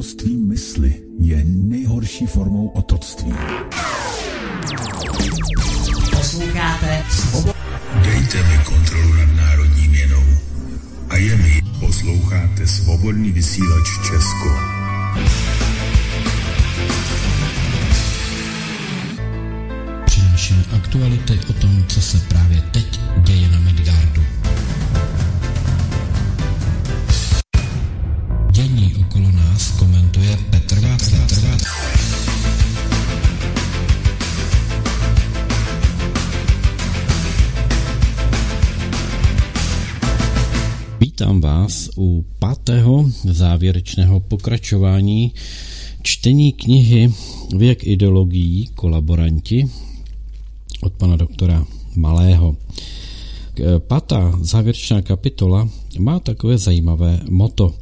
otroctví mysli je nejhorší formou otroctví. Posloucháte Svobodu. Dejte mi kontrolu nad národní měnou. A je mi. Posloucháte Svobodný vysílač Česko. Přinášíme aktuality o tom, co se právě teď děje na Midgardu. Vítám vás u pátého závěrečného pokračování čtení knihy Věk ideologií kolaboranti od pana doktora Malého. Pátá závěrečná kapitola má takové zajímavé moto.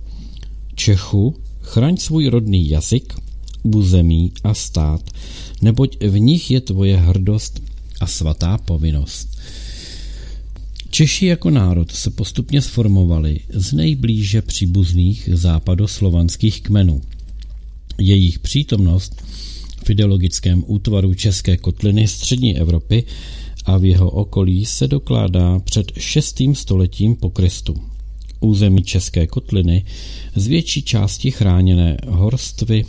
Čechu, chraň svůj rodný jazyk, území a stát, neboť v nich je tvoje hrdost a svatá povinnost. Češi jako národ se postupně sformovali z nejblíže příbuzných západoslovanských kmenů. Jejich přítomnost v ideologickém útvaru České kotliny střední Evropy a v jeho okolí se dokládá před 6. stoletím po Kristu. Území České kotliny z větší části chráněné horstvy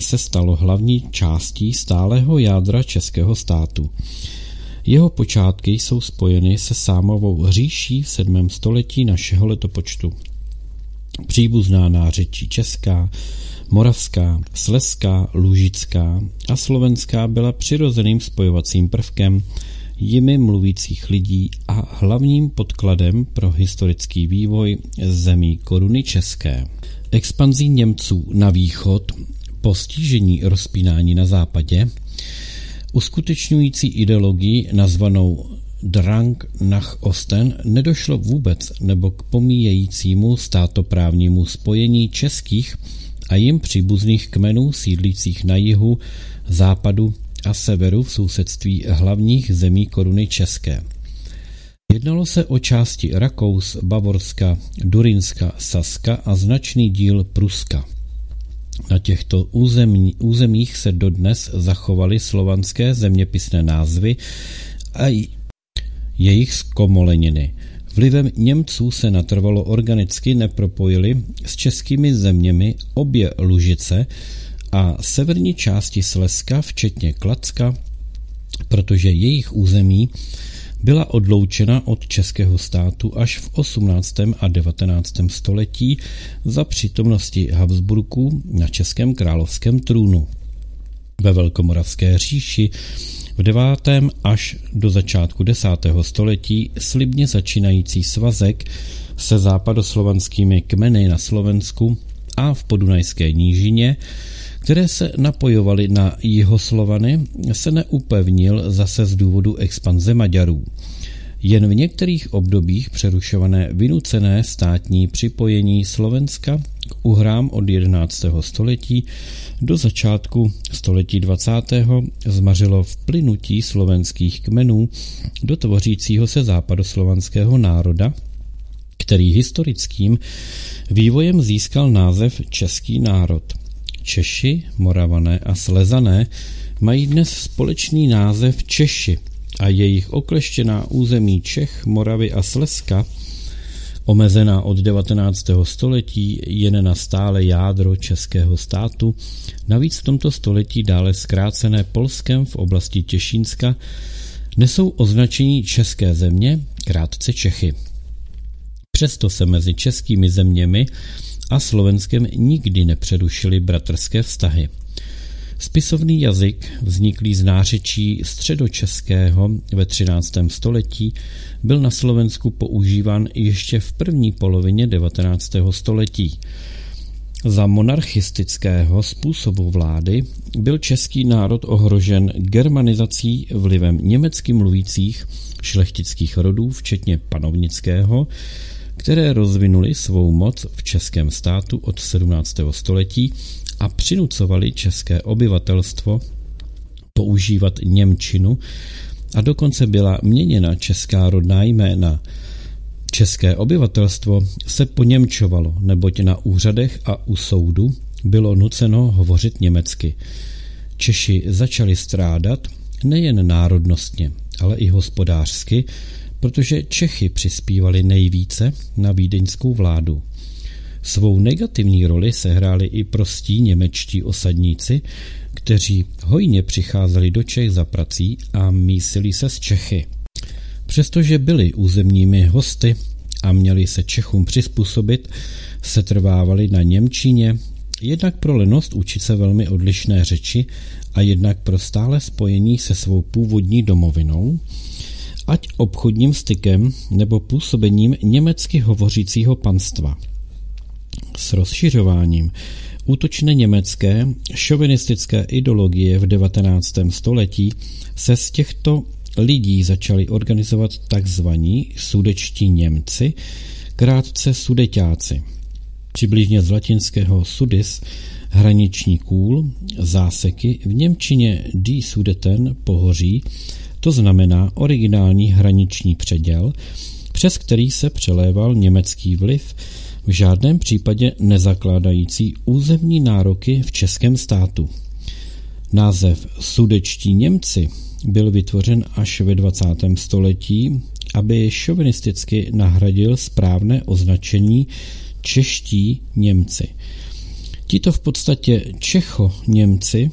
se stalo hlavní částí stálého jádra českého státu. Jeho počátky jsou spojeny se Sámovou říší v 7. století našeho letopočtu. Příbuzná nářečí česká, moravská, sleská, lužická a slovenská byla přirozeným spojovacím prvkem jimi mluvících lidí a hlavním podkladem pro historický vývoj zemí koruny české. Expanzí Němců na východ, postižení rozpínání na západě, uskutečňující ideologii nazvanou Drang nach Osten nedošlo vůbec nebo k pomíjejícímu státoprávnímu spojení českých a jim příbuzných kmenů sídlících na jihu, západu a severu v sousedství hlavních zemí koruny české. Jednalo se o části Rakous, Bavorska, Durinska, Saska a značný díl Pruska. Na těchto území, územích se dodnes zachovaly slovanské zeměpisné názvy a jejich zkomoleniny. Vlivem Němců se natrvalo organicky nepropojili s českými zeměmi obě Lužice a severní části Slezska, včetně Klacka, protože jejich území byla odloučena od českého státu až v 18. a 19. století za přítomnosti Habsburků na českém královském trůnu. Ve Velkomoravské říši v 9. až do začátku 10. století slibně začínající svazek se západoslovanskými kmeny na Slovensku a v podunajské nížině které se napojovaly na Jihoslovany, se neupevnil zase z důvodu expanze Maďarů. Jen v některých obdobích přerušované vynucené státní připojení Slovenska k uhrám od 11. století do začátku století 20. zmařilo vplynutí slovenských kmenů do tvořícího se západoslovanského národa, který historickým vývojem získal název Český národ – Češi, Moravané a Slezané mají dnes společný název Češi a jejich okleštěná území Čech, Moravy a Slezska, omezená od 19. století jen na stále jádro českého státu, navíc v tomto století dále zkrácené Polskem v oblasti Těšínska, nesou označení české země, krátce Čechy. Přesto se mezi českými zeměmi a Slovenskem nikdy nepřerušili bratrské vztahy. Spisovný jazyk, vzniklý z nářečí středočeského ve 13. století, byl na Slovensku používán ještě v první polovině 19. století. Za monarchistického způsobu vlády byl český národ ohrožen germanizací vlivem německy mluvících šlechtických rodů, včetně panovnického, které rozvinuli svou moc v českém státu od 17. století a přinucovali české obyvatelstvo používat Němčinu a dokonce byla měněna česká rodná jména. České obyvatelstvo se poněmčovalo, neboť na úřadech a u soudu bylo nuceno hovořit německy. Češi začali strádat nejen národnostně, ale i hospodářsky, protože Čechy přispívali nejvíce na vídeňskou vládu. Svou negativní roli sehráli i prostí němečtí osadníci, kteří hojně přicházeli do Čech za prací a mísili se z Čechy. Přestože byli územními hosty a měli se Čechům přizpůsobit, se trvávali na Němčině, jednak pro lenost učit se velmi odlišné řeči a jednak pro stále spojení se svou původní domovinou, ať obchodním stykem nebo působením německy hovořícího panstva. S rozšiřováním útočné německé šovinistické ideologie v 19. století se z těchto lidí začali organizovat takzvaní sudečtí Němci, krátce sudeťáci. Přibližně z latinského sudis hraniční kůl, záseky, v Němčině die Sudeten pohoří, to znamená originální hraniční předěl, přes který se přeléval německý vliv, v žádném případě nezakládající územní nároky v českém státu. Název sudečtí Němci byl vytvořen až ve 20. století, aby šovinisticky nahradil správné označení čeští Němci. Tito v podstatě Čecho-Němci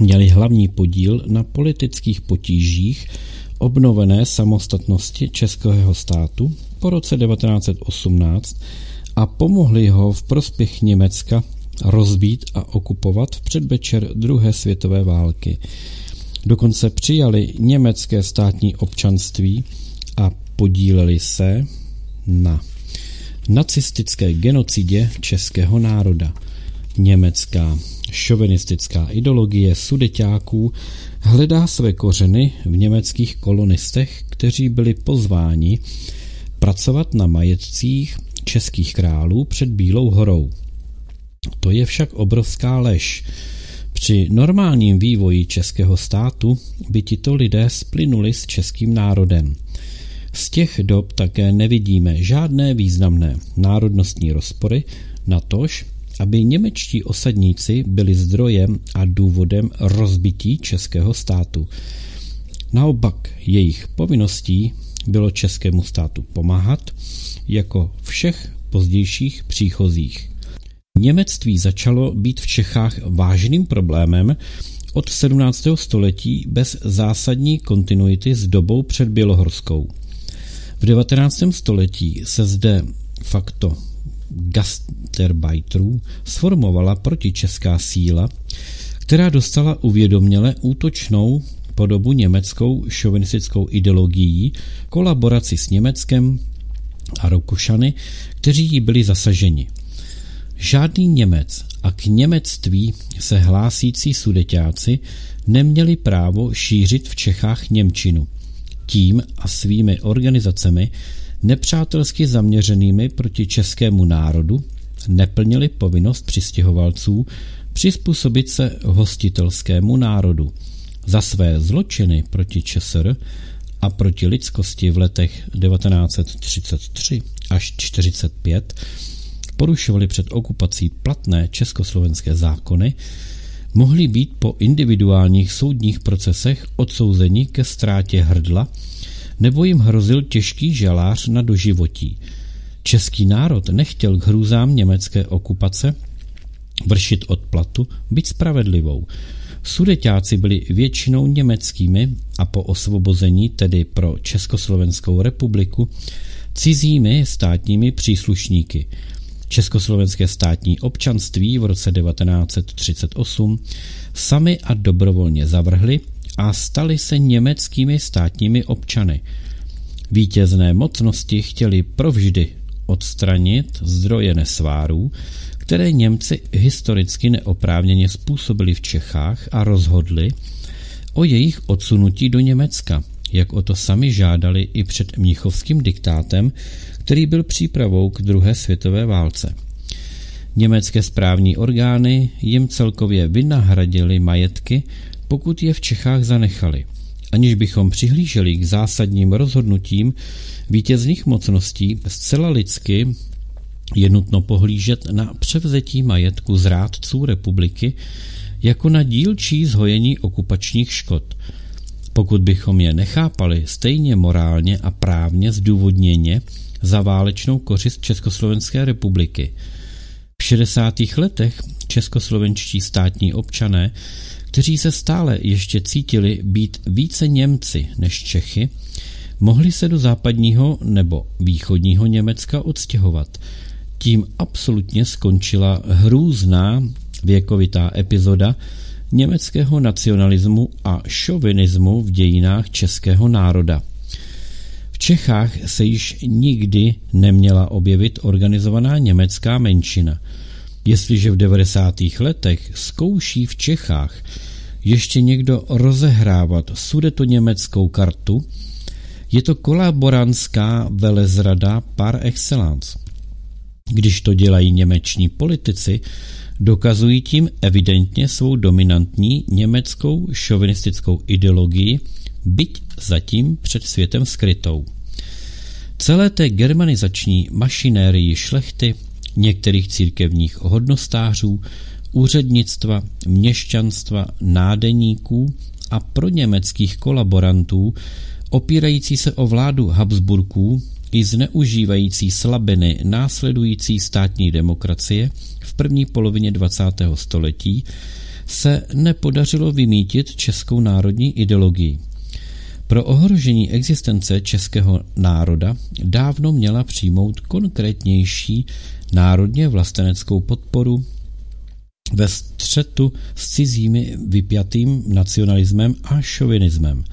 měli hlavní podíl na politických potížích obnovené samostatnosti Českého státu po roce 1918 a pomohli ho v prospěch Německa rozbít a okupovat v předvečer druhé světové války. Dokonce přijali německé státní občanství a podíleli se na nacistické genocidě českého národa. Německá šovinistická ideologie sudeťáků hledá své kořeny v německých kolonistech, kteří byli pozváni pracovat na majetcích českých králů před Bílou horou. To je však obrovská lež. Při normálním vývoji českého státu by tito lidé splynuli s českým národem. Z těch dob také nevidíme žádné významné národnostní rozpory, natož aby němečtí osadníci byli zdrojem a důvodem rozbití českého státu. Naopak jejich povinností bylo českému státu pomáhat, jako všech pozdějších příchozích. Němectví začalo být v Čechách vážným problémem od 17. století bez zásadní kontinuity s dobou před Bělohorskou. V 19. století se zde facto gastarbeiterů sformovala protičeská síla, která dostala uvědoměle útočnou podobu německou šovinistickou ideologií, kolaboraci s Německem a Rokušany, kteří jí byli zasaženi. Žádný Němec a k němectví se hlásící sudeťáci neměli právo šířit v Čechách Němčinu. Tím a svými organizacemi nepřátelsky zaměřenými proti českému národu neplnili povinnost přistěhovalců přizpůsobit se hostitelskému národu. Za své zločiny proti ČSR a proti lidskosti v letech 1933 až 1945 porušovali před okupací platné československé zákony, mohli být po individuálních soudních procesech odsouzeni ke ztrátě hrdla nebo jim hrozil těžký žalář na doživotí. Český národ nechtěl k hrůzám německé okupace vršit odplatu, být spravedlivou. Sudeťáci byli většinou německými a po osvobození, tedy pro Československou republiku, cizími státními příslušníky. Československé státní občanství v roce 1938 sami a dobrovolně zavrhli a stali se německými státními občany. Vítězné mocnosti chtěli provždy odstranit zdroje nesvárů, které Němci historicky neoprávněně způsobili v Čechách a rozhodli o jejich odsunutí do Německa, jak o to sami žádali i před mnichovským diktátem, který byl přípravou k druhé světové válce. Německé správní orgány jim celkově vynahradili majetky, pokud je v Čechách zanechali, aniž bychom přihlíželi k zásadním rozhodnutím vítězných mocností zcela lidsky Je nutno pohlížet na převzetí majetku zrádců republiky jako na dílčí zhojení okupačních škod. Pokud bychom je nechápali stejně morálně a právně zdůvodněně za válečnou kořist Československé republiky. V 60. letech českoslovenští státní občané, kteří se stále ještě cítili být více Němci než Čechy, mohli se do západního nebo východního Německa odstěhovat. Tím absolutně skončila hrůzná věkovitá epizoda německého nacionalismu a šovinismu v dějinách českého národa. V Čechách se již nikdy neměla objevit organizovaná německá menšina. Jestliže v 90. letech zkouší v Čechách ještě někdo rozehrávat německou kartu, je to kolaborantská velezrada par excellence. Když to dělají němeční politici, dokazují tím evidentně svou dominantní německou šovinistickou ideologii, byť zatím před světem skrytou. Celé té germanizační mašinérii šlechty, některých církevních hodnostářů, úřednictva, měšťanstva, nádeníků a pro německých kolaborantů, opírající se o vládu Habsburků i zneužívající slabiny následující státní demokracie v první polovině 20. století, se nepodařilo vymítit českou národní ideologii. Pro ohrožení existence českého národa dávno měla přijmout konkrétnější národně vlasteneckou podporu ve střetu s cizími vypjatým nacionalismem a šovinismem.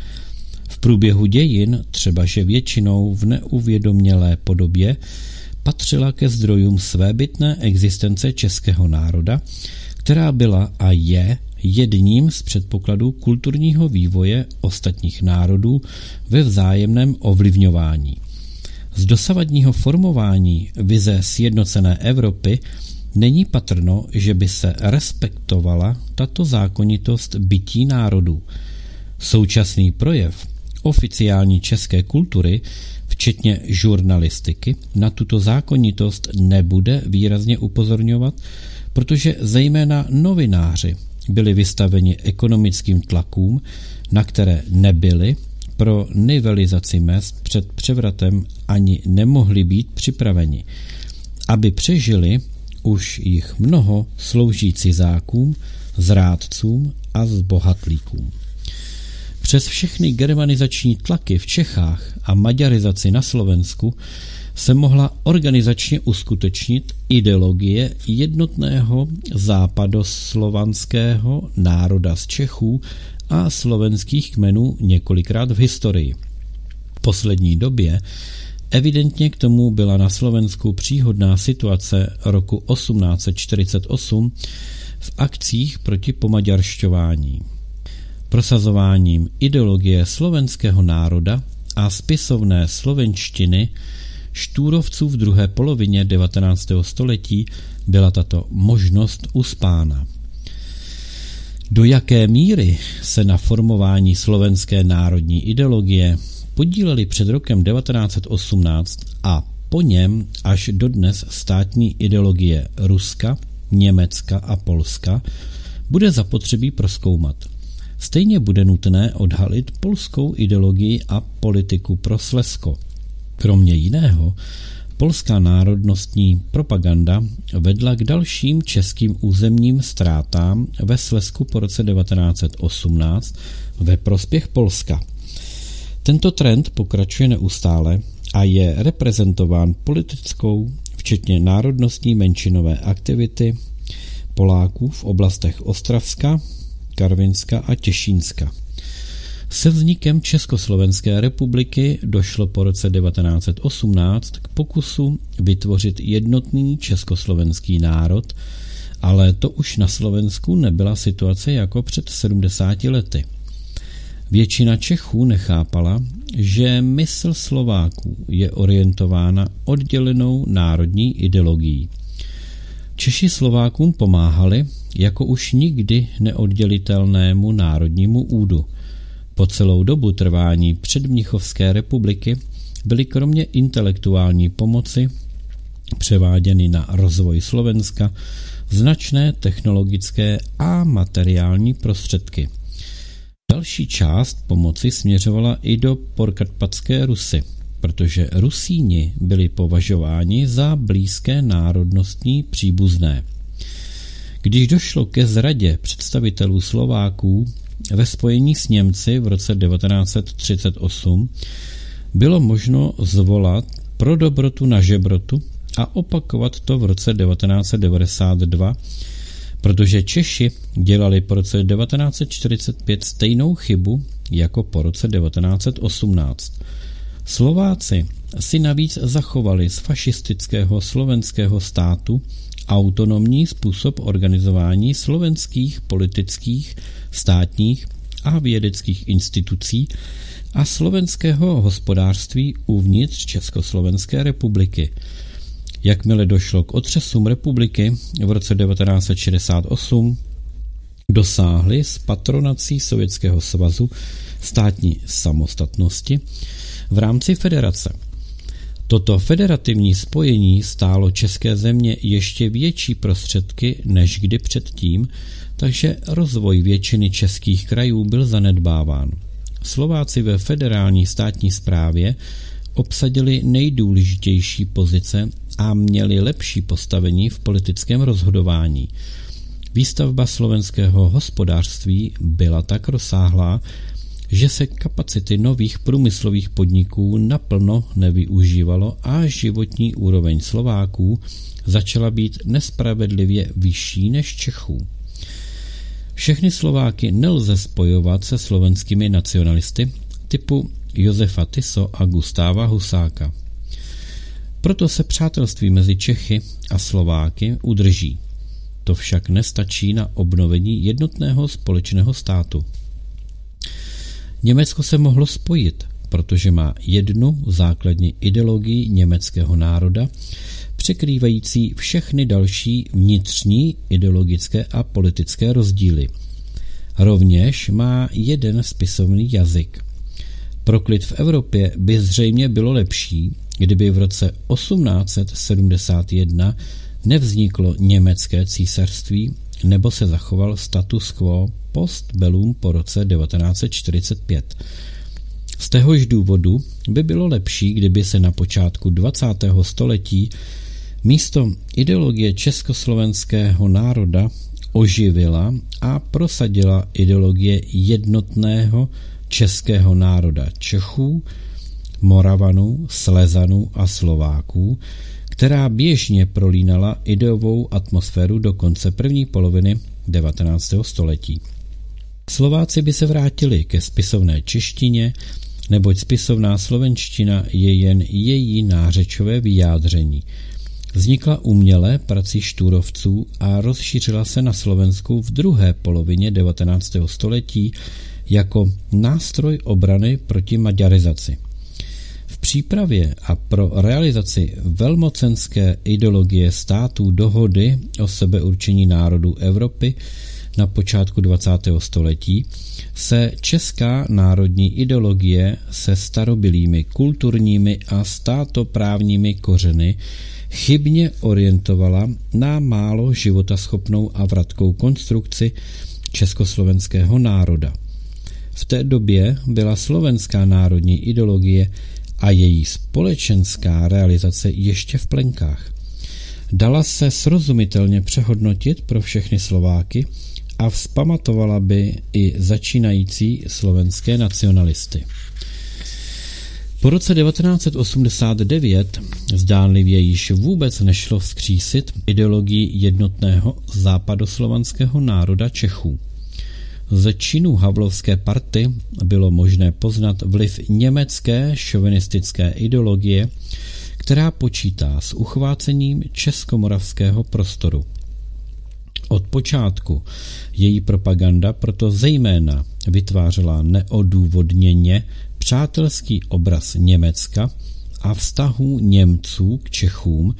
V průběhu dějin, třebaže většinou v neuvědomělé podobě, patřila ke zdrojům svébytné existence českého národa, která byla a je jedním z předpokladů kulturního vývoje ostatních národů ve vzájemném ovlivňování. Z dosavadního formování vize sjednocené Evropy není patrno, že by se respektovala tato zákonitost bytí národů. Současný projev oficiální české kultury, včetně žurnalistiky, na tuto zákonitost nebude výrazně upozorňovat, protože zejména novináři byli vystaveni ekonomickým tlakům, na které nebyli pro nivelizaci mest před převratem ani nemohli být připraveni. Aby přežili, už jich mnoho slouží cizákům, zrádcům a zbohatlíkům. Přes všechny germanizační tlaky v Čechách a maďarizaci na Slovensku se mohla organizačně uskutečnit ideologie jednotného západoslovanského národa z Čechů a slovenských kmenů několikrát v historii. V poslední době evidentně k tomu byla na Slovensku příhodná situace roku 1848 v akcích proti pomaďaršťování. Prosazováním ideologie slovenského národa a spisovné slovenštiny štúrovců v druhé polovině 19. století byla tato možnost uspána. Do jaké míry se na formování slovenské národní ideologie podíleli před rokem 1918 a po něm až dodnes státní ideologie Ruska, Německa a Polska, bude zapotřebí proskoumat. Stejně bude nutné odhalit polskou ideologii a politiku pro Slesko – Kromě jiného, polská národnostní propaganda vedla k dalším českým územním ztrátám ve Slesku po roce 1918 ve prospěch Polska. Tento trend pokračuje neustále a je reprezentován politickou, včetně národnostní menšinové aktivity Poláků v oblastech Ostravska, Karvinska a Těšínska. Se vznikem Československé republiky došlo po roce 1918 k pokusu vytvořit jednotný československý národ, ale to už na Slovensku nebyla situace jako před 70 lety. Většina Čechů nechápala, že mysl Slováků je orientována oddělenou národní ideologií. Češi Slovákům pomáhali jako už nikdy neoddělitelnému národnímu údu – po celou dobu trvání předmnichovské republiky byly kromě intelektuální pomoci převáděny na rozvoj Slovenska značné technologické a materiální prostředky. Další část pomoci směřovala i do porkarpatské Rusy, protože Rusíni byli považováni za blízké národnostní příbuzné. Když došlo ke zradě představitelů Slováků ve spojení s Němci v roce 1938, bylo možno zvolat pro dobrotu na žebrotu a opakovat to v roce 1992, protože Češi dělali po roce 1945 stejnou chybu jako po roce 1918. Slováci si navíc zachovali z fašistického slovenského státu autonomní způsob organizování slovenských politických, státních a vědeckých institucí a slovenského hospodářství uvnitř Československé republiky. Jakmile došlo k otřesům republiky v roce 1968, dosáhly s patronací Sovětského svazu státní samostatnosti v rámci federace. Toto federativní spojení stálo české země ještě větší prostředky než kdy předtím, takže rozvoj většiny českých krajů byl zanedbáván. Slováci ve federální státní správě obsadili nejdůležitější pozice a měli lepší postavení v politickém rozhodování. Výstavba slovenského hospodářství byla tak rozsáhlá, že se kapacity nových průmyslových podniků naplno nevyužívalo a životní úroveň Slováků začala být nespravedlivě vyšší než Čechů. Všechny Slováky nelze spojovat se slovenskými nacionalisty typu Josefa Tiso a Gustáva Husáka. Proto se přátelství mezi Čechy a Slováky udrží. To však nestačí na obnovení jednotného společného státu. Německo se mohlo spojit, protože má jednu základní ideologii německého národa, překrývající všechny další vnitřní ideologické a politické rozdíly. Rovněž má jeden spisovný jazyk. Pro klid v Evropě by zřejmě bylo lepší, kdyby v roce 1871 nevzniklo německé císařství nebo se zachoval status quo post bellum po roce 1945. Z téhož důvodu by bylo lepší, kdyby se na počátku 20. století místo ideologie československého národa oživila a prosadila ideologie jednotného českého národa Čechů, Moravanů, Slezanů a Slováků, která běžně prolínala ideovou atmosféru do konce první poloviny 19. století. Slováci by se vrátili ke spisovné češtině, neboť spisovná slovenština je jen její nářečové vyjádření. Vznikla uměle prací štůrovců a rozšířila se na Slovensku v druhé polovině 19. století jako nástroj obrany proti maďarizaci. V přípravě a pro realizaci velmocenské ideologie států dohody o sebeurčení národů Evropy na počátku 20. století se česká národní ideologie se starobilými kulturními a státoprávními kořeny chybně orientovala na málo životaschopnou a vratkou konstrukci československého národa. V té době byla slovenská národní ideologie a její společenská realizace ještě v plenkách. Dala se srozumitelně přehodnotit pro všechny Slováky a vzpamatovala by i začínající slovenské nacionalisty. Po roce 1989 zdánlivě již vůbec nešlo vzkřísit ideologii jednotného západoslovanského národa Čechů. Ze činu Havlovské party bylo možné poznat vliv německé šovinistické ideologie, která počítá s uchvácením českomoravského prostoru. Od počátku její propaganda proto zejména vytvářela neodůvodněně přátelský obraz Německa a vztahů Němců k Čechům,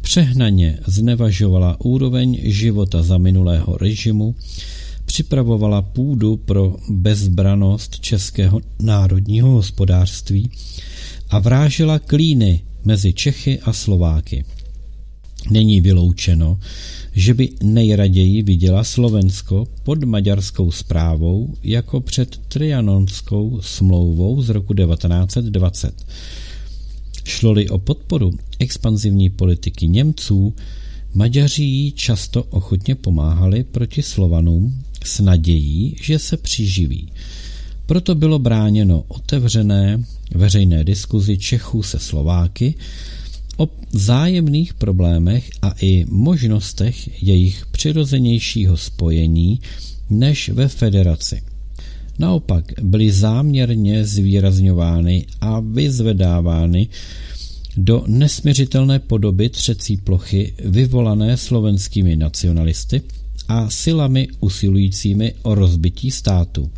přehnaně znevažovala úroveň života za minulého režimu, připravovala půdu pro bezbranost českého národního hospodářství a vrážela klíny mezi Čechy a Slováky. Není vyloučeno, že by nejraději viděla Slovensko pod maďarskou zprávou jako před Trianonskou smlouvou z roku 1920. Šlo-li o podporu expanzivní politiky Němců, Maďaři jí často ochotně pomáhali proti Slovanům s nadějí, že se přiživí. Proto bylo bráněno otevřené veřejné diskuzi Čechů se Slováky o zájemných problémech a i možnostech jejich přirozenějšího spojení než ve federaci. Naopak byly záměrně zvýrazňovány a vyzvedávány do nesměřitelné podoby třecí plochy vyvolané slovenskými nacionalisty a silami usilujícími o rozbití státu.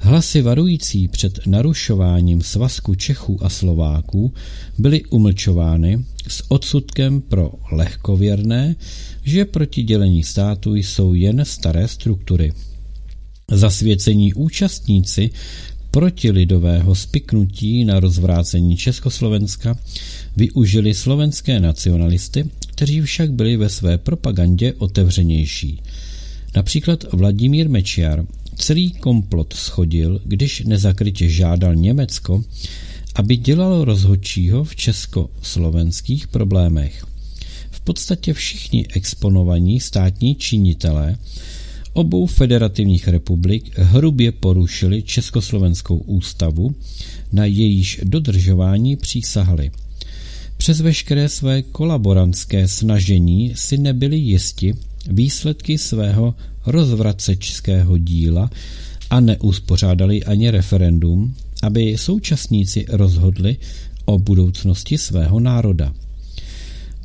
Hlasy varující před narušováním svazku Čechů a Slováků byly umlčovány s odsudkem pro lehkověrné, že proti dělení státu jsou jen staré struktury. Zasvěcení účastníci protilidového spiknutí na rozvrácení Československa využili slovenské nacionalisty, kteří však byli ve své propagandě otevřenější. Například Vladimír Mečiar celý komplot schodil, když nezakrytě žádal Německo, aby dělalo rozhodčího v československých problémech. V podstatě všichni exponovaní státní činitelé obou federativních republik hrubě porušili Československou ústavu, na jejíž dodržování přísahali. Přes veškeré své kolaborantské snažení si nebyli jisti výsledky svého rozvracečského díla a neuspořádali ani referendum, aby současníci rozhodli o budoucnosti svého národa.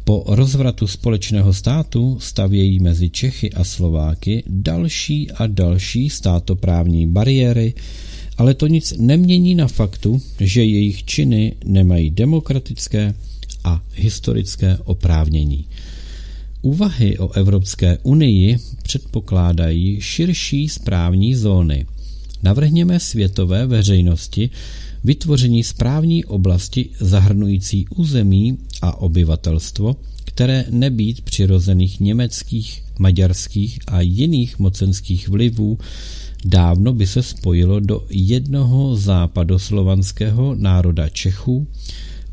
Po rozvratu společného státu stavějí mezi Čechy a Slováky další a další státoprávní bariéry, ale to nic nemění na faktu, že jejich činy nemají demokratické a historické oprávnění. Úvahy o Evropské unii předpokládají širší správní zóny. Navrhněme světové veřejnosti vytvoření správní oblasti zahrnující území a obyvatelstvo, které nebýt přirozených německých, maďarských a jiných mocenských vlivů, dávno by se spojilo do jednoho západoslovanského národa Čechů,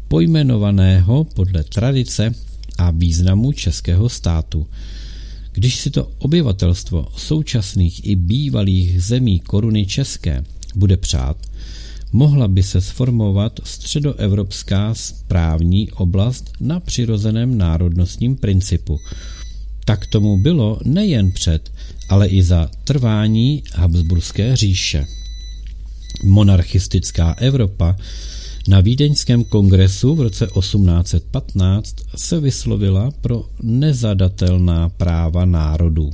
pojmenovaného podle tradice a významu českého státu. Když si to obyvatelstvo současných i bývalých zemí koruny české bude přát, mohla by se sformovat středoevropská správní oblast na přirozeném národnostním principu. Tak tomu bylo nejen před, ale i za trvání Habsburské říše. Monarchistická Evropa na Vídeňském kongresu v roce 1815 se vyslovila pro nezadatelná práva národů.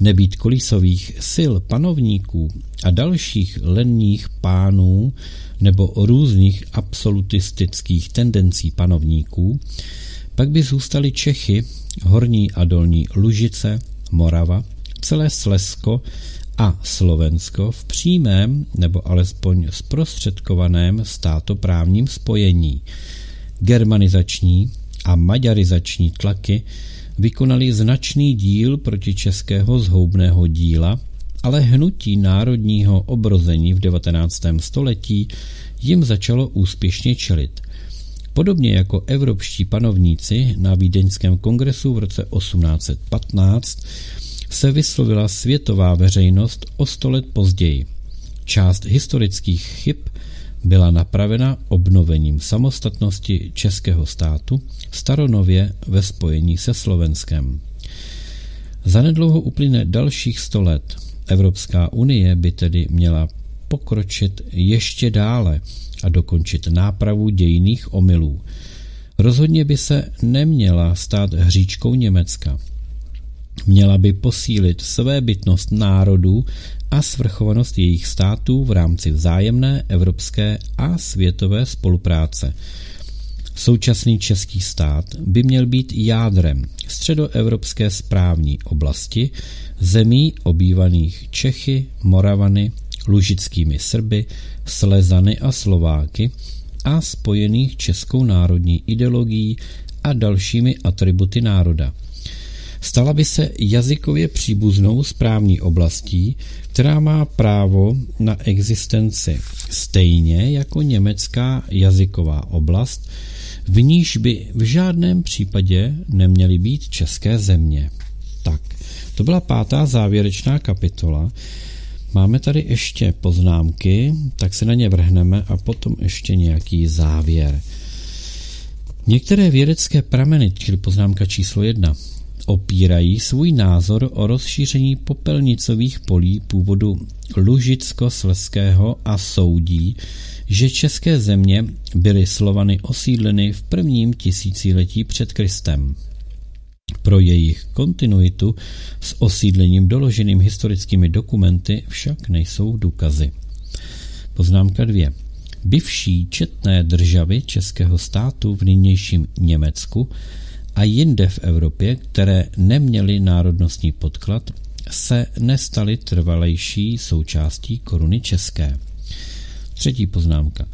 Nebýt kolísových sil panovníků a dalších lenních pánů nebo různých absolutistických tendencí panovníků, pak by zůstaly Čechy, Horní a Dolní Lužice, Morava, celé Slesko a Slovensko v přímém nebo alespoň zprostředkovaném státoprávním spojení. Germanizační a maďarizační tlaky vykonali značný díl proti českého zhoubného díla, ale hnutí národního obrození v 19. století jim začalo úspěšně čelit. Podobně jako evropští panovníci na Vídeňském kongresu v roce 1815 se vyslovila světová veřejnost o sto let později. Část historických chyb byla napravena obnovením samostatnosti českého státu staronově ve spojení se Slovenskem. Zanedlouho uplyne dalších sto let. Evropská unie by tedy měla pokročit ještě dále a dokončit nápravu dějných omylů. Rozhodně by se neměla stát hříčkou Německa. Měla by posílit své bytnost národů a svrchovanost jejich států v rámci vzájemné evropské a světové spolupráce. Současný český stát by měl být jádrem středoevropské správní oblasti zemí obývaných Čechy, Moravany, lužickými Srby, Slezany a Slováky a spojených českou národní ideologií a dalšími atributy národa. Stala by se jazykově příbuznou správní oblastí, která má právo na existenci stejně jako německá jazyková oblast, v níž by v žádném případě neměly být české země. Tak, to byla pátá závěrečná kapitola. Máme tady ještě poznámky, tak se na ně vrhneme a potom ještě nějaký závěr. Některé vědecké prameny, čili poznámka číslo jedna, opírají svůj názor o rozšíření popelnicových polí původu Lužicko-Sleského a soudí, že české země byly Slovany osídleny v prvním tisíciletí před Kristem. Pro jejich kontinuitu s osídlením doloženým historickými dokumenty však nejsou důkazy. Poznámka 2. Bivší četné državy českého státu v nynějším Německu a jinde v Evropě, které neměly národnostní podklad, se nestaly trvalejší součástí koruny české. Třetí poznámka.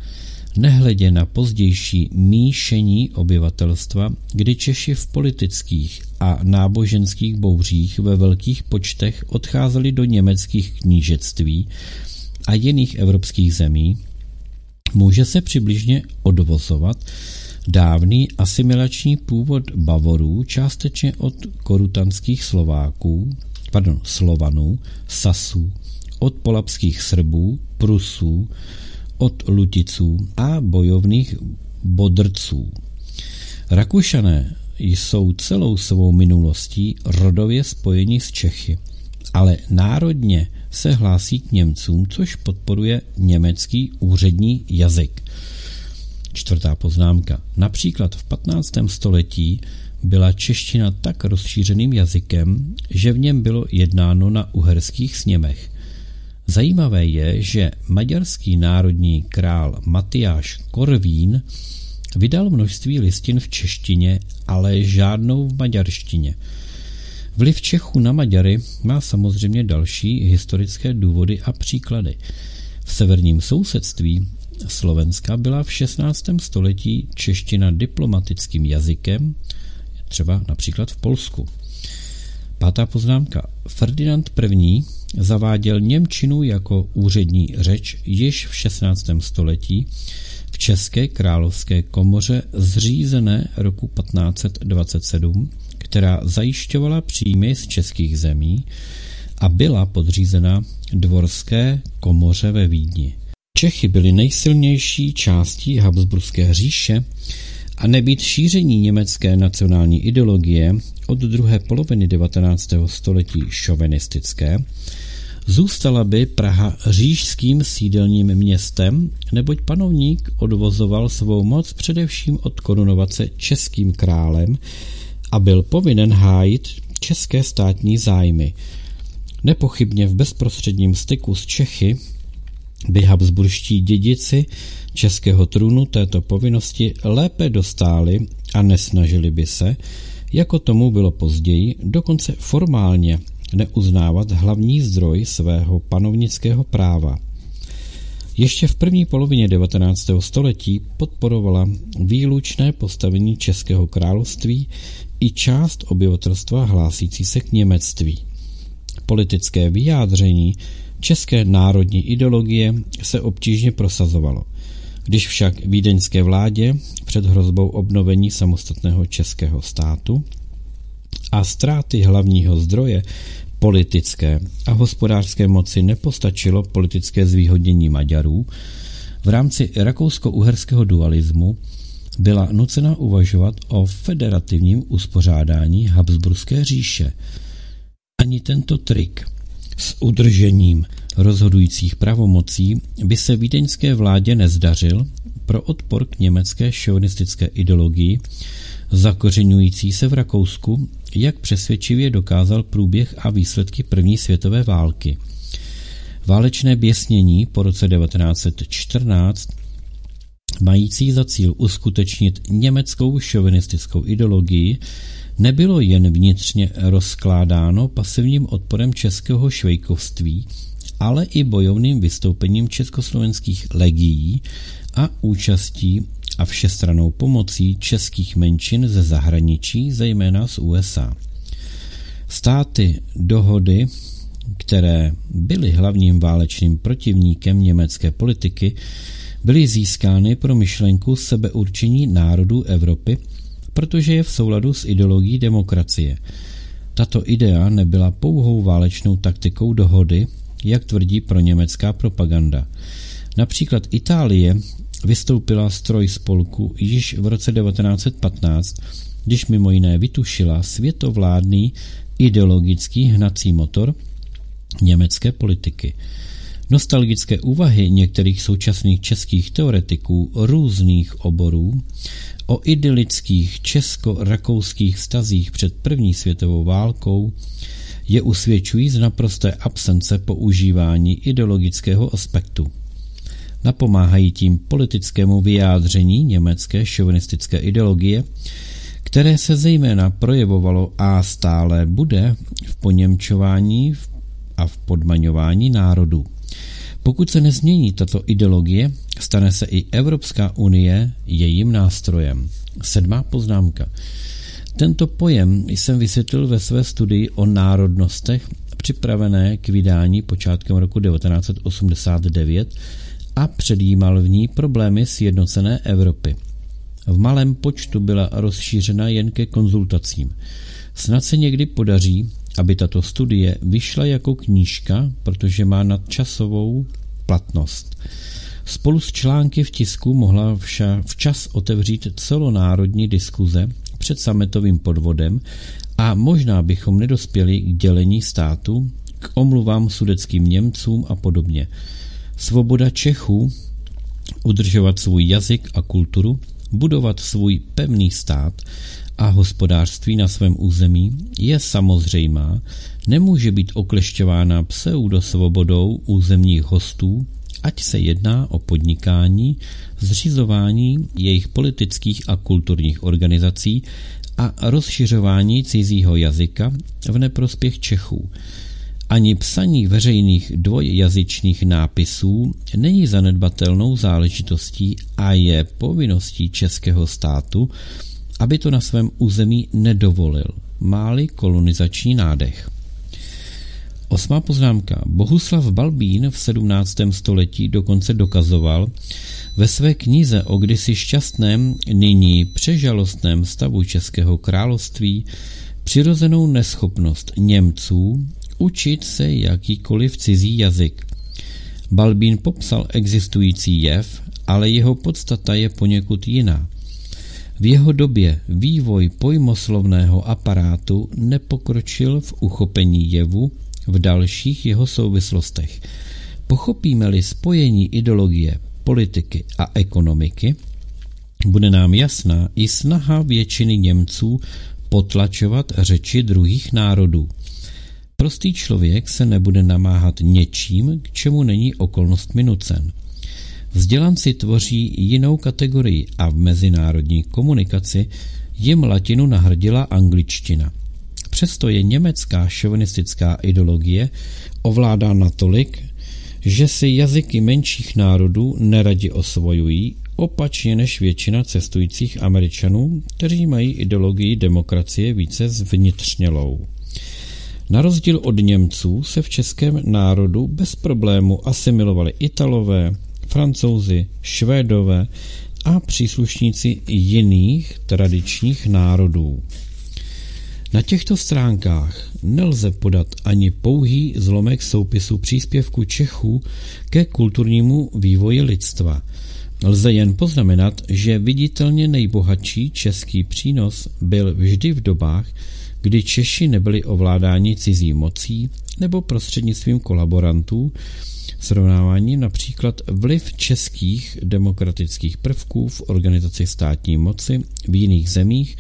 Nehledě na pozdější míšení obyvatelstva, kdy Češi v politických a náboženských bouřích ve velkých počtech odcházeli do německých knížectví a jiných evropských zemí, může se přibližně odvozovat dávný asimilační původ Bavorů částečně od korutanských Slováků, pardon, Slovanů, Sasů, od polapských Srbů, Prusů, od Luticů a bojovných Bodrců. Rakušané jsou celou svou minulostí rodově spojeni s Čechy, ale národně se hlásí k Němcům, což podporuje německý úřední jazyk. Čtvrtá poznámka. Například v 15. století byla čeština tak rozšířeným jazykem, že v něm bylo jednáno na uherských sněmech. Zajímavé je, že maďarský národní král Matyáš Korvín vydal množství listin v češtině, ale žádnou v maďarštině. Vliv Čechů na Maďary má samozřejmě další historické důvody a příklady. V severním sousedství Slovenska byla v 16. století čeština diplomatickým jazykem, třeba například v Polsku. Pátá poznámka. Ferdinand I. zaváděl Němčinu jako úřední řeč již v 16. století v České královské komoře zřízené roku 1527, která zajišťovala příjmy z českých zemí a byla podřízena dvorské komoře ve Vídni. Čechy byly nejsilnější částí Habsburské říše a nebýt šíření německé nacionální ideologie od druhé poloviny 19. století šovinistické, zůstala by Praha říšským sídelním městem, neboť panovník odvozoval svou moc především od korunovace českým králem a byl povinen hájit české státní zájmy. Nepochybně v bezprostředním styku s Čechy by habsburští dědici českého trůnu této povinnosti lépe dostáli a nesnažili by se, jako tomu bylo později, dokonce formálně neuznávat hlavní zdroj svého panovnického práva. Ještě v první polovině 19. století podporovala výlučné postavení Českého království i část obyvatelstva hlásící se k němectví. Politické vyjádření české národní ideologie se obtížně prosazovalo. Když však vídeňské vládě před hrozbou obnovení samostatného českého státu a ztráty hlavního zdroje politické a hospodářské moci nepostačilo politické zvýhodnění Maďarů, v rámci rakousko-uherského dualismu byla nucena uvažovat o federativním uspořádání Habsburské říše. Ani tento trik s udržením rozhodujících pravomocí by se vídeňské vládě nezdařil pro odpor k německé šovinistické ideologii, zakořenující se v Rakousku, jak přesvědčivě dokázal průběh a výsledky první světové války. Válečné běsnění po roce 1914 mající za cíl uskutečnit německou šovinistickou ideologii, nebylo jen vnitřně rozkládáno pasivním odporem českého švejkovství, ale i bojovným vystoupením československých legií a účastí a všestranou pomocí českých menšin ze zahraničí, zejména z USA. Státy dohody, které byly hlavním válečným protivníkem německé politiky, byly získány pro myšlenku sebeurčení národů Evropy, protože je v souladu s ideologií demokracie. Tato idea nebyla pouhou válečnou taktikou dohody, jak tvrdí pro německá propaganda. Například Itálie vystoupila z spolku již v roce 1915, když mimo jiné vytušila světovládný ideologický hnací motor německé politiky. Nostalgické úvahy některých současných českých teoretiků různých oborů o idylických česko-rakouských vztazích před první světovou válkou je usvědčují z naprosté absence používání ideologického aspektu. Napomáhají tím politickému vyjádření německé šovinistické ideologie, které se zejména projevovalo a stále bude v poněmčování a v podmaňování národů. Pokud se nezmění tato ideologie, stane se i Evropská unie jejím nástrojem. Sedmá poznámka. Tento pojem jsem vysvětlil ve své studii o národnostech připravené k vydání počátkem roku 1989 a předjímal v ní problémy sjednocené Evropy. V malém počtu byla rozšířena jen ke konzultacím. Snad se někdy podaří, aby tato studie vyšla jako knížka, protože má nadčasovou platnost. Spolu s články v tisku mohla vša, včas otevřít celonárodní diskuze před sametovým podvodem a možná bychom nedospěli k dělení státu, k omluvám sudeckým Němcům a podobně. Svoboda Čechů udržovat svůj jazyk a kulturu, budovat svůj pevný stát a hospodářství na svém území je samozřejmá, nemůže být oklešťována pseudosvobodou územních hostů, ať se jedná o podnikání, zřizování jejich politických a kulturních organizací a rozšiřování cizího jazyka v neprospěch Čechů. Ani psaní veřejných dvojjazyčných nápisů není zanedbatelnou záležitostí a je povinností českého státu, aby to na svém území nedovolil, máli kolonizační nádech. Osmá poznámka. Bohuslav Balbín v 17. století dokonce dokazoval ve své knize o kdysi šťastném, nyní přežalostném stavu Českého království přirozenou neschopnost Němců učit se jakýkoliv cizí jazyk. Balbín popsal existující jev, ale jeho podstata je poněkud jiná. V jeho době vývoj pojmoslovného aparátu nepokročil v uchopení jevu v dalších jeho souvislostech. Pochopíme-li spojení ideologie, politiky a ekonomiky, bude nám jasná i snaha většiny Němců potlačovat řeči druhých národů. Prostý člověk se nebude namáhat něčím, k čemu není okolnost minucen. Vzdělanci tvoří jinou kategorii a v mezinárodní komunikaci jim latinu nahrdila angličtina. Přesto je německá šovinistická ideologie ovládá natolik, že si jazyky menších národů neradi osvojují, opačně než většina cestujících američanů, kteří mají ideologii demokracie více zvnitřnělou. Na rozdíl od Němců se v českém národu bez problému asimilovali Italové, Francouzi, Švédové a příslušníci jiných tradičních národů. Na těchto stránkách nelze podat ani pouhý zlomek soupisu příspěvku Čechů ke kulturnímu vývoji lidstva. Lze jen poznamenat, že viditelně nejbohatší český přínos byl vždy v dobách, kdy Češi nebyli ovládáni cizí mocí nebo prostřednictvím kolaborantů, srovnávání například vliv českých demokratických prvků v organizaci státní moci v jiných zemích,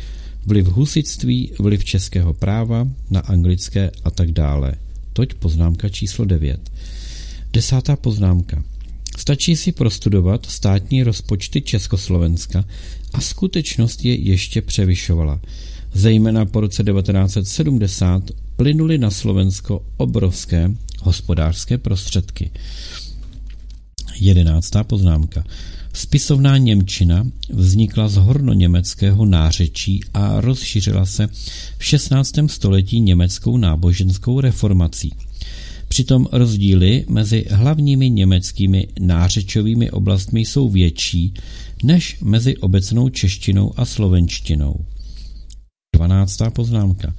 vliv husitství, vliv českého práva na anglické a tak dále. Toť poznámka číslo 9. Desátá poznámka. Stačí si prostudovat státní rozpočty Československa a skutečnost je ještě převyšovala. Zejména po roce 1970 plynuly na Slovensko obrovské hospodářské prostředky. Jedenáctá poznámka. Spisovná Němčina vznikla z hornoněmeckého nářečí a rozšířila se v 16. století německou náboženskou reformací. Přitom rozdíly mezi hlavními německými nářečovými oblastmi jsou větší než mezi obecnou češtinou a slovenštinou. 12. poznámka.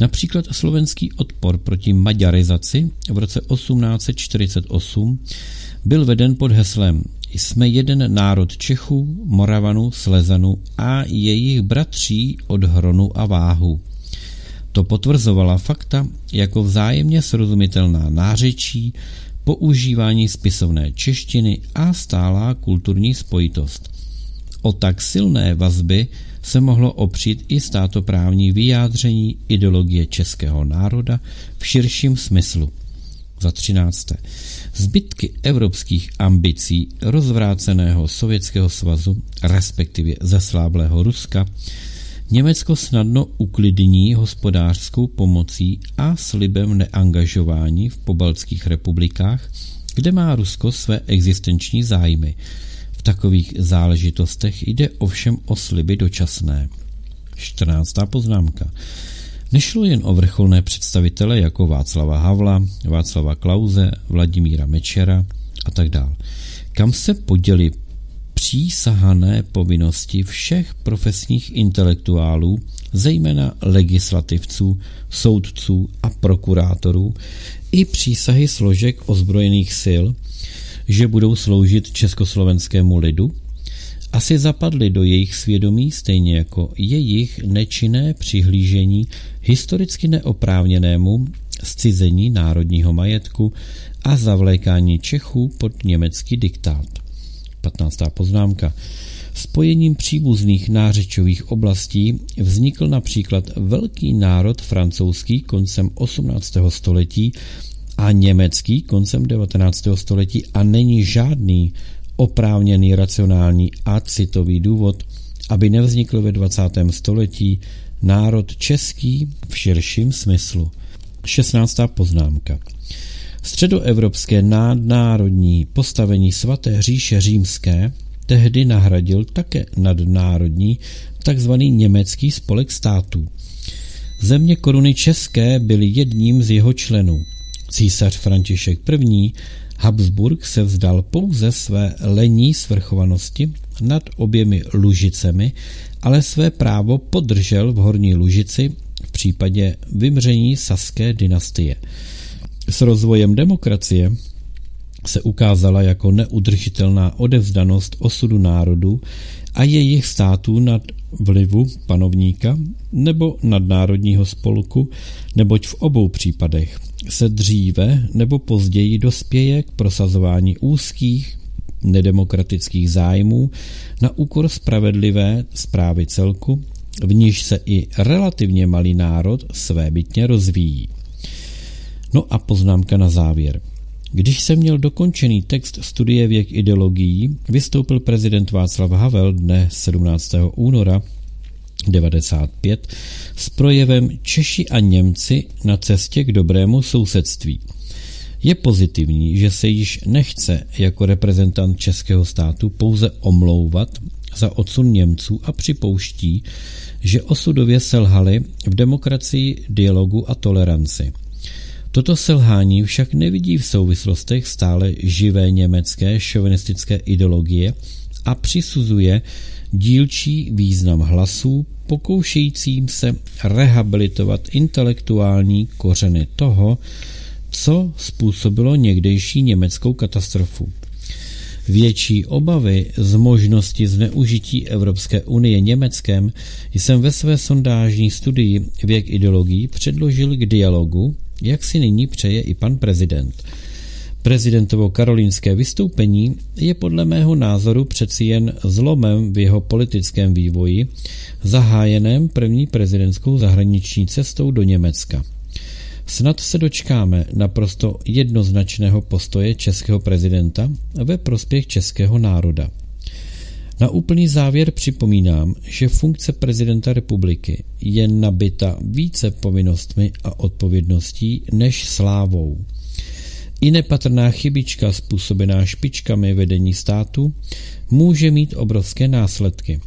Například slovenský odpor proti maďarizaci v roce 1848 byl veden pod heslem Jsme jeden národ Čechů, Moravanů, Slezanů a jejich bratří od hronu a váhu. To potvrzovala fakta jako vzájemně srozumitelná nářečí, používání spisovné češtiny a stálá kulturní spojitost. O tak silné vazby se mohlo opřít i státoprávní vyjádření ideologie českého národa v širším smyslu. Za třinácté. Zbytky evropských ambicí rozvráceného Sovětského svazu, respektive zesláblého Ruska, Německo snadno uklidní hospodářskou pomocí a slibem neangažování v pobaltských republikách, kde má Rusko své existenční zájmy. V takových záležitostech jde ovšem o sliby dočasné. 14. poznámka. Nešlo jen o vrcholné představitele jako Václava Havla, Václava Klauze, Vladimíra Mečera a tak dále. Kam se poděli přísahané povinnosti všech profesních intelektuálů, zejména legislativců, soudců a prokurátorů, i přísahy složek ozbrojených sil, že budou sloužit československému lidu, asi zapadly do jejich svědomí stejně jako jejich nečinné přihlížení historicky neoprávněnému zcizení národního majetku a zavlékání Čechů pod německý diktát. 15. poznámka. Spojením příbuzných nářečových oblastí vznikl například velký národ francouzský koncem 18. století a německý koncem 19. století a není žádný oprávněný racionální a citový důvod, aby nevznikl ve 20. století národ český v širším smyslu. 16. poznámka. Středoevropské nadnárodní postavení svaté říše římské tehdy nahradil také nadnárodní tzv. německý spolek států. Země koruny české byly jedním z jeho členů. Císař František I. Habsburg se vzdal pouze své lení svrchovanosti nad oběmi Lužicemi, ale své právo podržel v Horní Lužici v případě vymření saské dynastie. S rozvojem demokracie se ukázala jako neudržitelná odevzdanost osudu národu a jejich států nad vlivu panovníka nebo nadnárodního spolku, neboť v obou případech se dříve nebo později dospěje k prosazování úzkých nedemokratických zájmů na úkor spravedlivé zprávy celku, v níž se i relativně malý národ svébytně rozvíjí. No a poznámka na závěr. Když jsem měl dokončený text studie věk ideologií, vystoupil prezident Václav Havel dne 17. února 95 s projevem Češi a Němci na cestě k dobrému sousedství. Je pozitivní, že se již nechce jako reprezentant českého státu pouze omlouvat za odsun Němců a připouští, že osudově selhali v demokracii, dialogu a toleranci. Toto selhání však nevidí v souvislostech stále živé německé šovinistické ideologie a přisuzuje dílčí význam hlasů pokoušejícím se rehabilitovat intelektuální kořeny toho, co způsobilo někdejší německou katastrofu. Větší obavy z možnosti zneužití Evropské unie Německem jsem ve své sondážní studii Věk ideologií předložil k dialogu jak si nyní přeje i pan prezident. Prezidentovo karolínské vystoupení je podle mého názoru přeci jen zlomem v jeho politickém vývoji, zahájeném první prezidentskou zahraniční cestou do Německa. Snad se dočkáme naprosto jednoznačného postoje českého prezidenta ve prospěch českého národa. Na úplný závěr připomínám, že funkce prezidenta republiky je nabita více povinnostmi a odpovědností než slávou. I nepatrná chybička způsobená špičkami vedení státu může mít obrovské následky.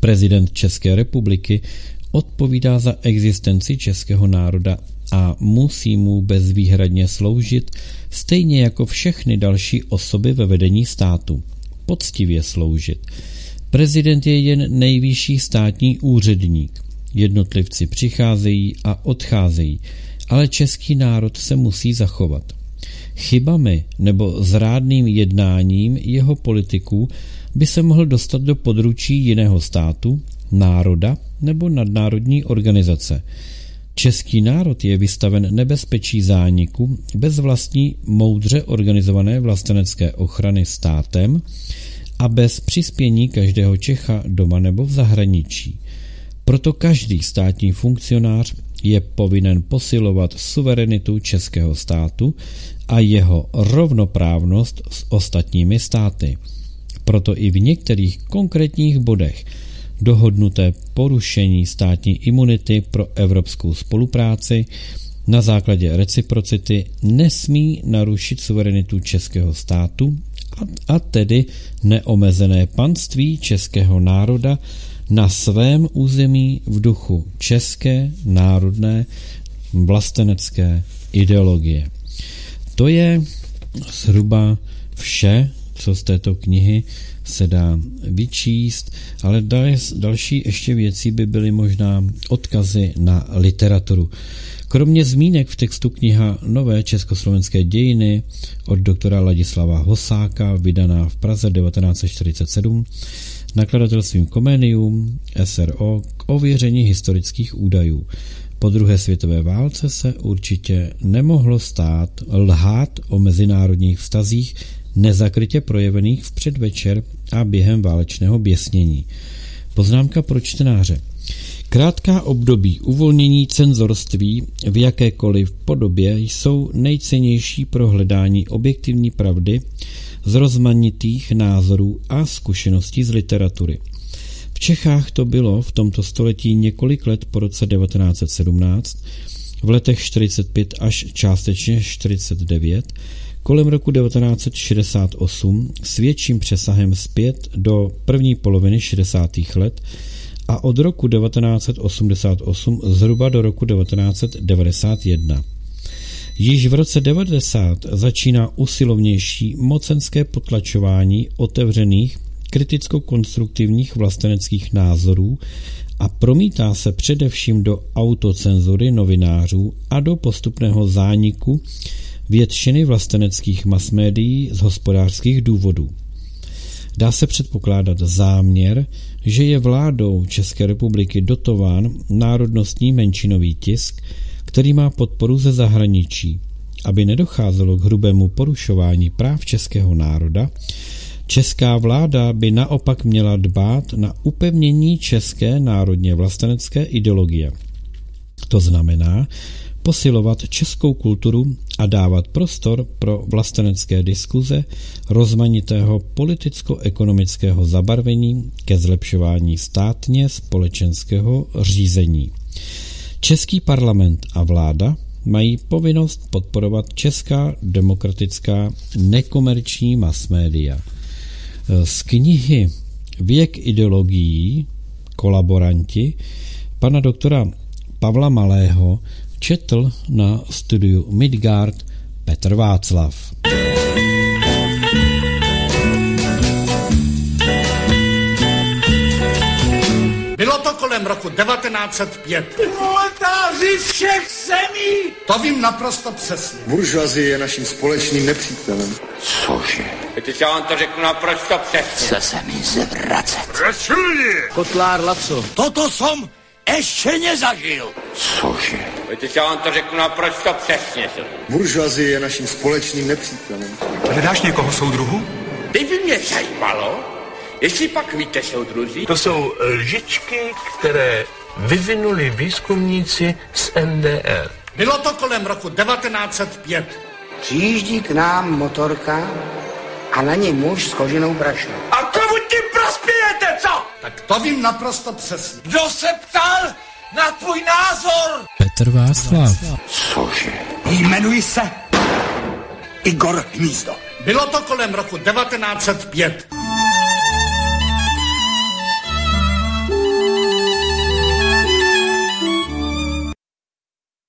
Prezident České republiky odpovídá za existenci českého národa a musí mu bezvýhradně sloužit, stejně jako všechny další osoby ve vedení státu. Poctivě sloužit. Prezident je jen nejvyšší státní úředník. Jednotlivci přicházejí a odcházejí, ale český národ se musí zachovat. Chybami nebo zrádným jednáním jeho politiků by se mohl dostat do područí jiného státu, národa nebo nadnárodní organizace. Český národ je vystaven nebezpečí zániku bez vlastní moudře organizované vlastenecké ochrany státem a bez přispění každého Čecha doma nebo v zahraničí. Proto každý státní funkcionář je povinen posilovat suverenitu českého státu a jeho rovnoprávnost s ostatními státy. Proto i v některých konkrétních bodech dohodnuté porušení státní imunity pro evropskou spolupráci na základě reciprocity nesmí narušit suverenitu českého státu a, a tedy neomezené panství českého národa na svém území v duchu české národné vlastenecké ideologie. To je zhruba vše, co z této knihy se dá vyčíst, ale další ještě věci by byly možná odkazy na literaturu. Kromě zmínek v textu kniha Nové československé dějiny od doktora Ladislava Hosáka, vydaná v Praze 1947, nakladatelstvím Comenium SRO k ověření historických údajů. Po druhé světové válce se určitě nemohlo stát lhát o mezinárodních vztazích nezakrytě projevených v předvečer a během válečného běsnění. Poznámka pro čtenáře. Krátká období uvolnění cenzorství v jakékoliv podobě jsou nejcennější pro hledání objektivní pravdy z rozmanitých názorů a zkušeností z literatury. V Čechách to bylo v tomto století několik let po roce 1917, v letech 45 až částečně 49, kolem roku 1968 s větším přesahem zpět do první poloviny 60. let a od roku 1988 zhruba do roku 1991. Již v roce 90 začíná usilovnější mocenské potlačování otevřených kriticko-konstruktivních vlasteneckých názorů a promítá se především do autocenzury novinářů a do postupného zániku většiny vlasteneckých masmédií z hospodářských důvodů. Dá se předpokládat záměr, že je vládou České republiky dotován národnostní menšinový tisk, který má podporu ze zahraničí. Aby nedocházelo k hrubému porušování práv českého národa, česká vláda by naopak měla dbát na upevnění české národně vlastenecké ideologie. To znamená, posilovat českou kulturu a dávat prostor pro vlastenecké diskuze rozmanitého politicko-ekonomického zabarvení ke zlepšování státně společenského řízení. Český parlament a vláda mají povinnost podporovat česká demokratická nekomerční mass média. Z knihy Věk ideologií, kolaboranti, pana doktora Pavla Malého četl na studiu Midgard Petr Václav. Bylo to kolem roku 1905. Proletáři všech zemí! To vím naprosto přesně. Buržoazie je naším společným nepřítelem. Cože? Teď já vám to řeknu naprosto přesně. Chce se mi zvracet. Kotlár Laco. Toto som ještě nezažil. Cože? Teď já vám to řeknu naprosto přesně. Buržoazie je naším společným nepřítelem. Hledáš někoho soudruhu? Teď by mě zajímalo, jestli pak víte, soudruzi, To jsou lžičky, které vyvinuli výzkumníci z NDR. Bylo to kolem roku 1905. Přijíždí k nám motorka a na ní muž s koženou brašnou. A komu ty pra... Tak to vím naprosto přesně. Kdo se ptal na tvůj názor? Petr Václav. Cože? Jmenuji se Igor Hnízdo. Bylo to kolem roku 1905.